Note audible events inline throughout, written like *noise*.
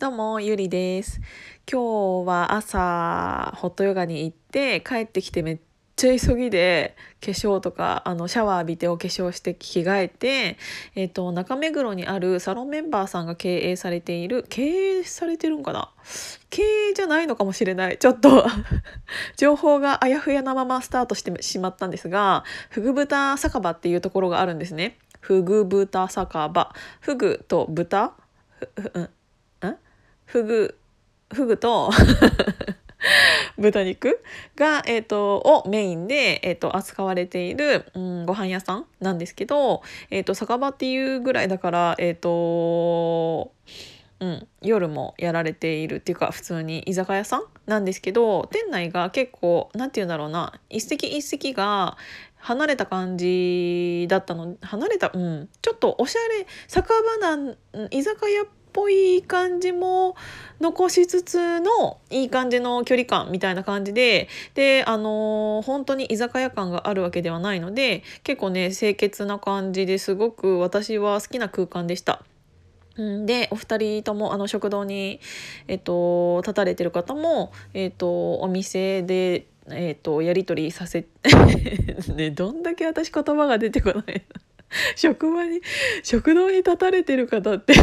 どうも、ゆりです。今日は朝、ホットヨガに行って、帰ってきてめっちゃ急ぎで、化粧とか、あの、シャワー浴びてお化粧して着替えて、えっ、と、中目黒にあるサロンメンバーさんが経営されている、経営されてるんかな？経営じゃないのかもしれない。ちょっと、*laughs* 情報があやふやなままスタートしてしまったんですが、フグ豚酒場っていうところがあるんですね。フグ豚酒場。フグと豚？フグフグと *laughs* 豚肉が、えー、とをメインで、えー、と扱われている、うん、ご飯屋さんなんですけど、えー、と酒場っていうぐらいだからえっ、とうん、夜もやられているっていうか普通に居酒屋さんなんですけど店内が結構何て言うんだろうな一席一席が離れた感じだったの離れたうんちょっとおしゃれ酒場なん居酒屋っぽい感じも残しつつのいい感じの距離感みたいな感じでであのー本当に居酒屋感があるわけではないので結構ね清潔な感じですごく私は好きな空間でした。でお二人ともあの食堂に、えっと、立たれてる方も、えっと、お店で、えっと、やり取りさせ *laughs* ねどんだけ私言葉が出てこない *laughs* 職場に食堂に立たれてる方って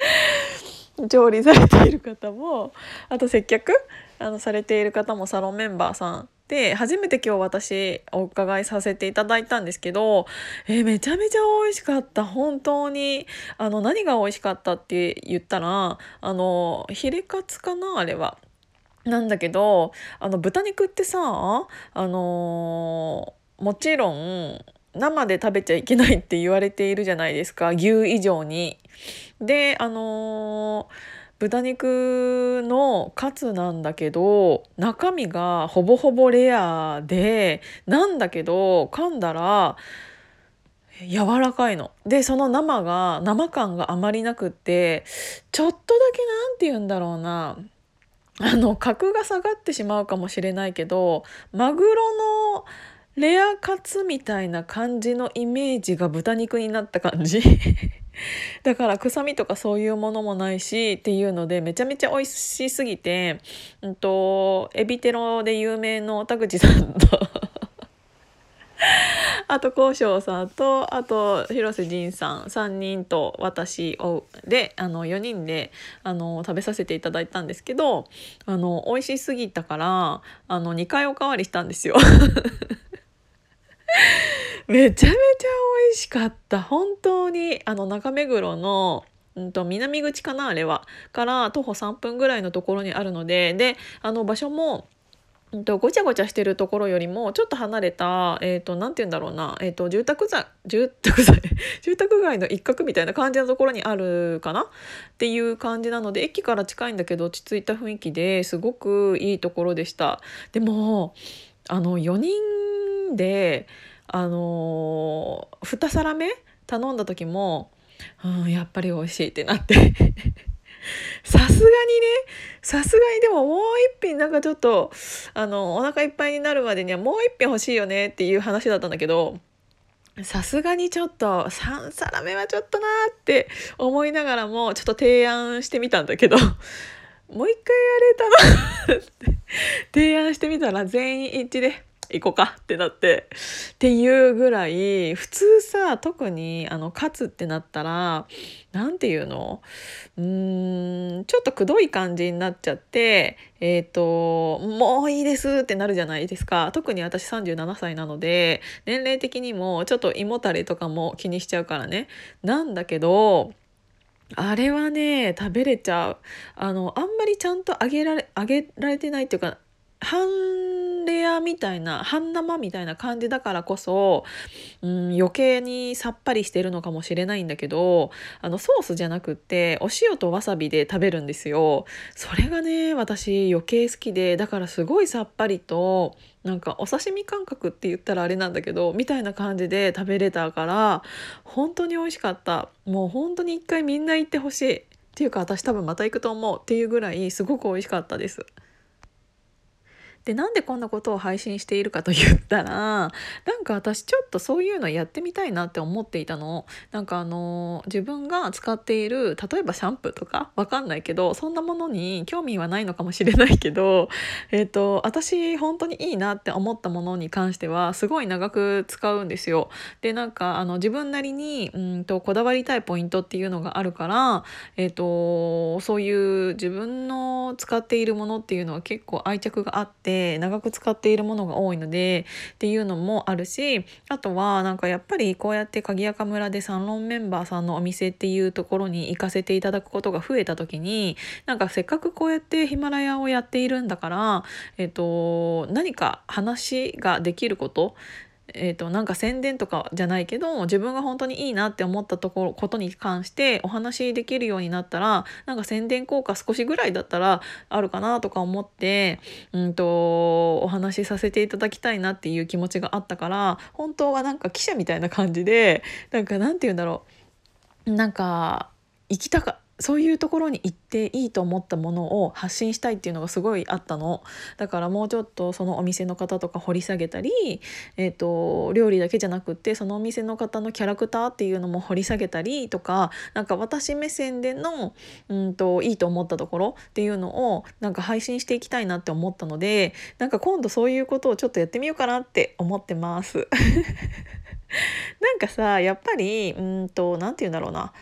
*laughs* 調理されている方もあと接客あのされている方もサロンメンバーさんで初めて今日私お伺いさせていただいたんですけどえーめちゃめちゃ美味しかった本当にあの何が美味しかったって言ったらあのヒレカツかなあれは。なんだけどあの豚肉ってさあのもちろん生で食べちゃいけないって言われているじゃないですか牛以上に。であの豚肉のカツなんだけど中身がほぼほぼレアでなんだけど噛んだら柔らかいの。でその生が生感があまりなくってちょっとだけなんて言うんだろうなあの格が下がってしまうかもしれないけどマグロのレアカツみたいな感じのイメージが豚肉になった感じ *laughs* だから臭みとかそういうものもないしっていうのでめちゃめちゃ美味しすぎて、うんと、エビテロで有名の田口さんと *laughs* あと高翔さんとあと広瀬仁さん3人と私をであの4人であの食べさせていただいたんですけどあの美味しすぎたからあの2回おかわりしたんですよ。*laughs* *laughs* めちゃめちゃ美味しかった。本当にあの中目黒のうんと南口かなあれは。から徒歩3分ぐらいのところにあるので。であの場所もうんとごちゃごちゃしてるところよりもちょっと離れた、えー、となんて言うんだろうな、えー、と住宅街住宅街 *laughs* 住宅街の一角みたいな感じのところにあるかな？っていう感じなので駅から近いんだけど落ち着いた雰囲気ですごくいいところでした。でもあの4人であのー、2皿目頼んだ時も、うん、やっぱり美味しいってなって。*laughs* さすがにねさすがにでももう一品なんかちょっとあのお腹いっぱいになるまでにはもう一品欲しいよねっていう話だったんだけどさすがにちょっと3皿目はちょっとなーって思いながらもちょっと提案してみたんだけどもう一回やれたなって。提案してみたら全員一致で行こうかってなってっていうぐらい普通さ特にあのカツってなったら何て言うの？うーんちょっとくどい感じになっちゃってえっ、ともういいですってなるじゃないですか。特に私37歳なので年齢的にもちょっと胃もたれとかも気にしちゃうからね。なんだけどあれはね食べれちゃう。あのあんまりちゃんと揚げられ揚げられてないっていうか半半レアみたいな半生みたいな感じだからこそ、うん、余計にさっぱりしてるのかもしれないんだけどあのソースじゃなくってお塩とわさびで食べるんですよ。それがね私余計好きでだからすごいさっぱりとなんかお刺身感覚って言ったらあれなんだけどみたいな感じで食べれたから本当に美味しかったもう本当に一回みんな行ってほしいっていうか私多分また行くと思うっていうぐらいすごく美味しかったです。でなんでこんなことを配信しているかと言ったらなんか私ちょっとそういうのやってみたいなって思っていたの。なんかあの自分が使っている例えばシャンプーとか？わかんないけどそんなものに興味はないのかもしれないけど、*laughs* えーと、私本当にいいなって思ったものに関してはすごい長く使うんですよ。でなんかあの自分なりにうんとこだわりたいポイントっていうのがあるから、えーとそういう自分の使っているものっていうのは結構愛着があって長く使っているものが多いのでっていうのもあるしあとはなんかやっぱりこうやって鍵垢村でサンロンメンバーさんのお店っていうところに行かせていただくことが増えた時になんかせっかくこうやってヒマラヤをやっているんだから、えっと、何か話ができることえーと、なんか宣伝とかじゃないけど自分が本当にいいなって思ったところことに関してお話できるようになったらなんか宣伝効果少しぐらいだったらあるかなとか思って、うんと、お話しさせていただきたいなっていう気持ちがあったから本当はなんか記者みたいな感じでなんかなんて言うんだろう。なんか行きたかそういうところに行っていいと思ったものを発信したいっていうのがすごいあったのだからもうちょっとそのお店の方とか掘り下げたり、えーと、料理だけじゃなくってそのお店の方のキャラクターっていうのも掘り下げたりとかなんか私目線でのうんといいと思ったところっていうのをなんか配信していきたいなって思ったのでなんか今度そういうことをちょっとやってみようかなって思ってます。*laughs* なんかさやっぱりうんと何て言うんだろうな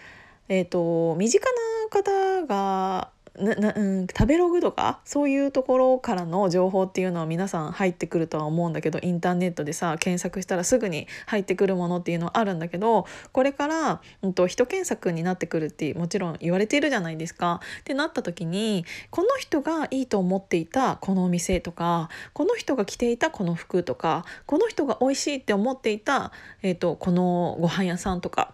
えーと、身近な方がななうん、食べログとかそういうところからの情報っていうのは皆さん入ってくるとは思うんだけどインターネットでさ検索したらすぐに入ってくるものっていうのはあるんだけどこれから、うんと、人検索になってくるってもちろん言われているじゃないですか。ってなった時にこの人がいいと思っていたこのお店とかこの人が着ていたこの服とかこの人が美味しいって思っていた、えーとこのご飯屋さんとか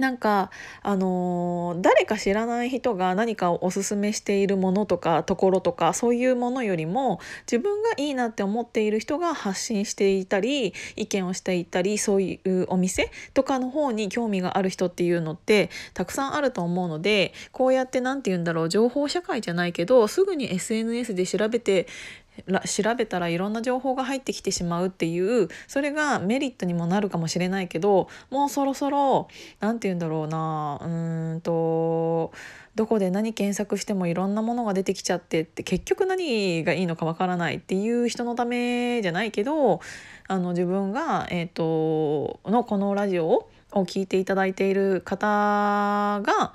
なんかあのー、誰か知らない人が何かをおすすめしているものとかところとかそういうものよりも自分がいいなって思っている人が発信していたり意見をしていたりそういうお店とかの方に興味がある人っていうのってたくさんあると思うのでこうやって何て言うんだろう情報社会じゃないけどすぐに SNS で調べて調べたらいろんな情報が入ってきてしまうっていうそれがメリットにもなるかもしれないけどもうそろそろ何て言うんだろうなうんとどこで何検索してもいろんなものが出てきちゃってって結局何がいいのかわからないっていう人のためじゃないけどあの自分が、えーと、のこのラジオを聞いていただいている方が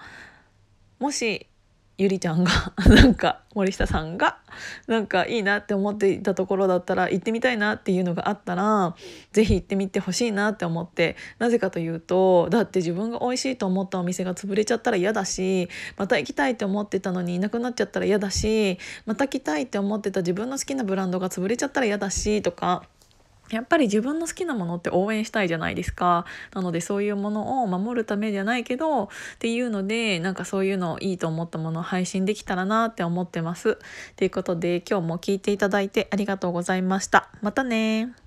もしゆりちゃんが *laughs* なんか森下さんがなんかいいなって思っていたところだったら行ってみたいなっていうのがあったら是非行ってみてほしいなって思ってなぜかというとだって自分が美味しいと思ったお店が潰れちゃったら嫌だしまた行きたいって思ってたのにいなくなっちゃったら嫌だしまた来たいって思ってた自分の好きなブランドが潰れちゃったら嫌だしとかやっぱり自分の好きなものって応援したいじゃないですか。なのでそういうものを守るためじゃないけどっていうのでなんかそういうのいいと思ったものを配信できたらなって思ってます。ということで今日も聞いていただいてありがとうございました。またね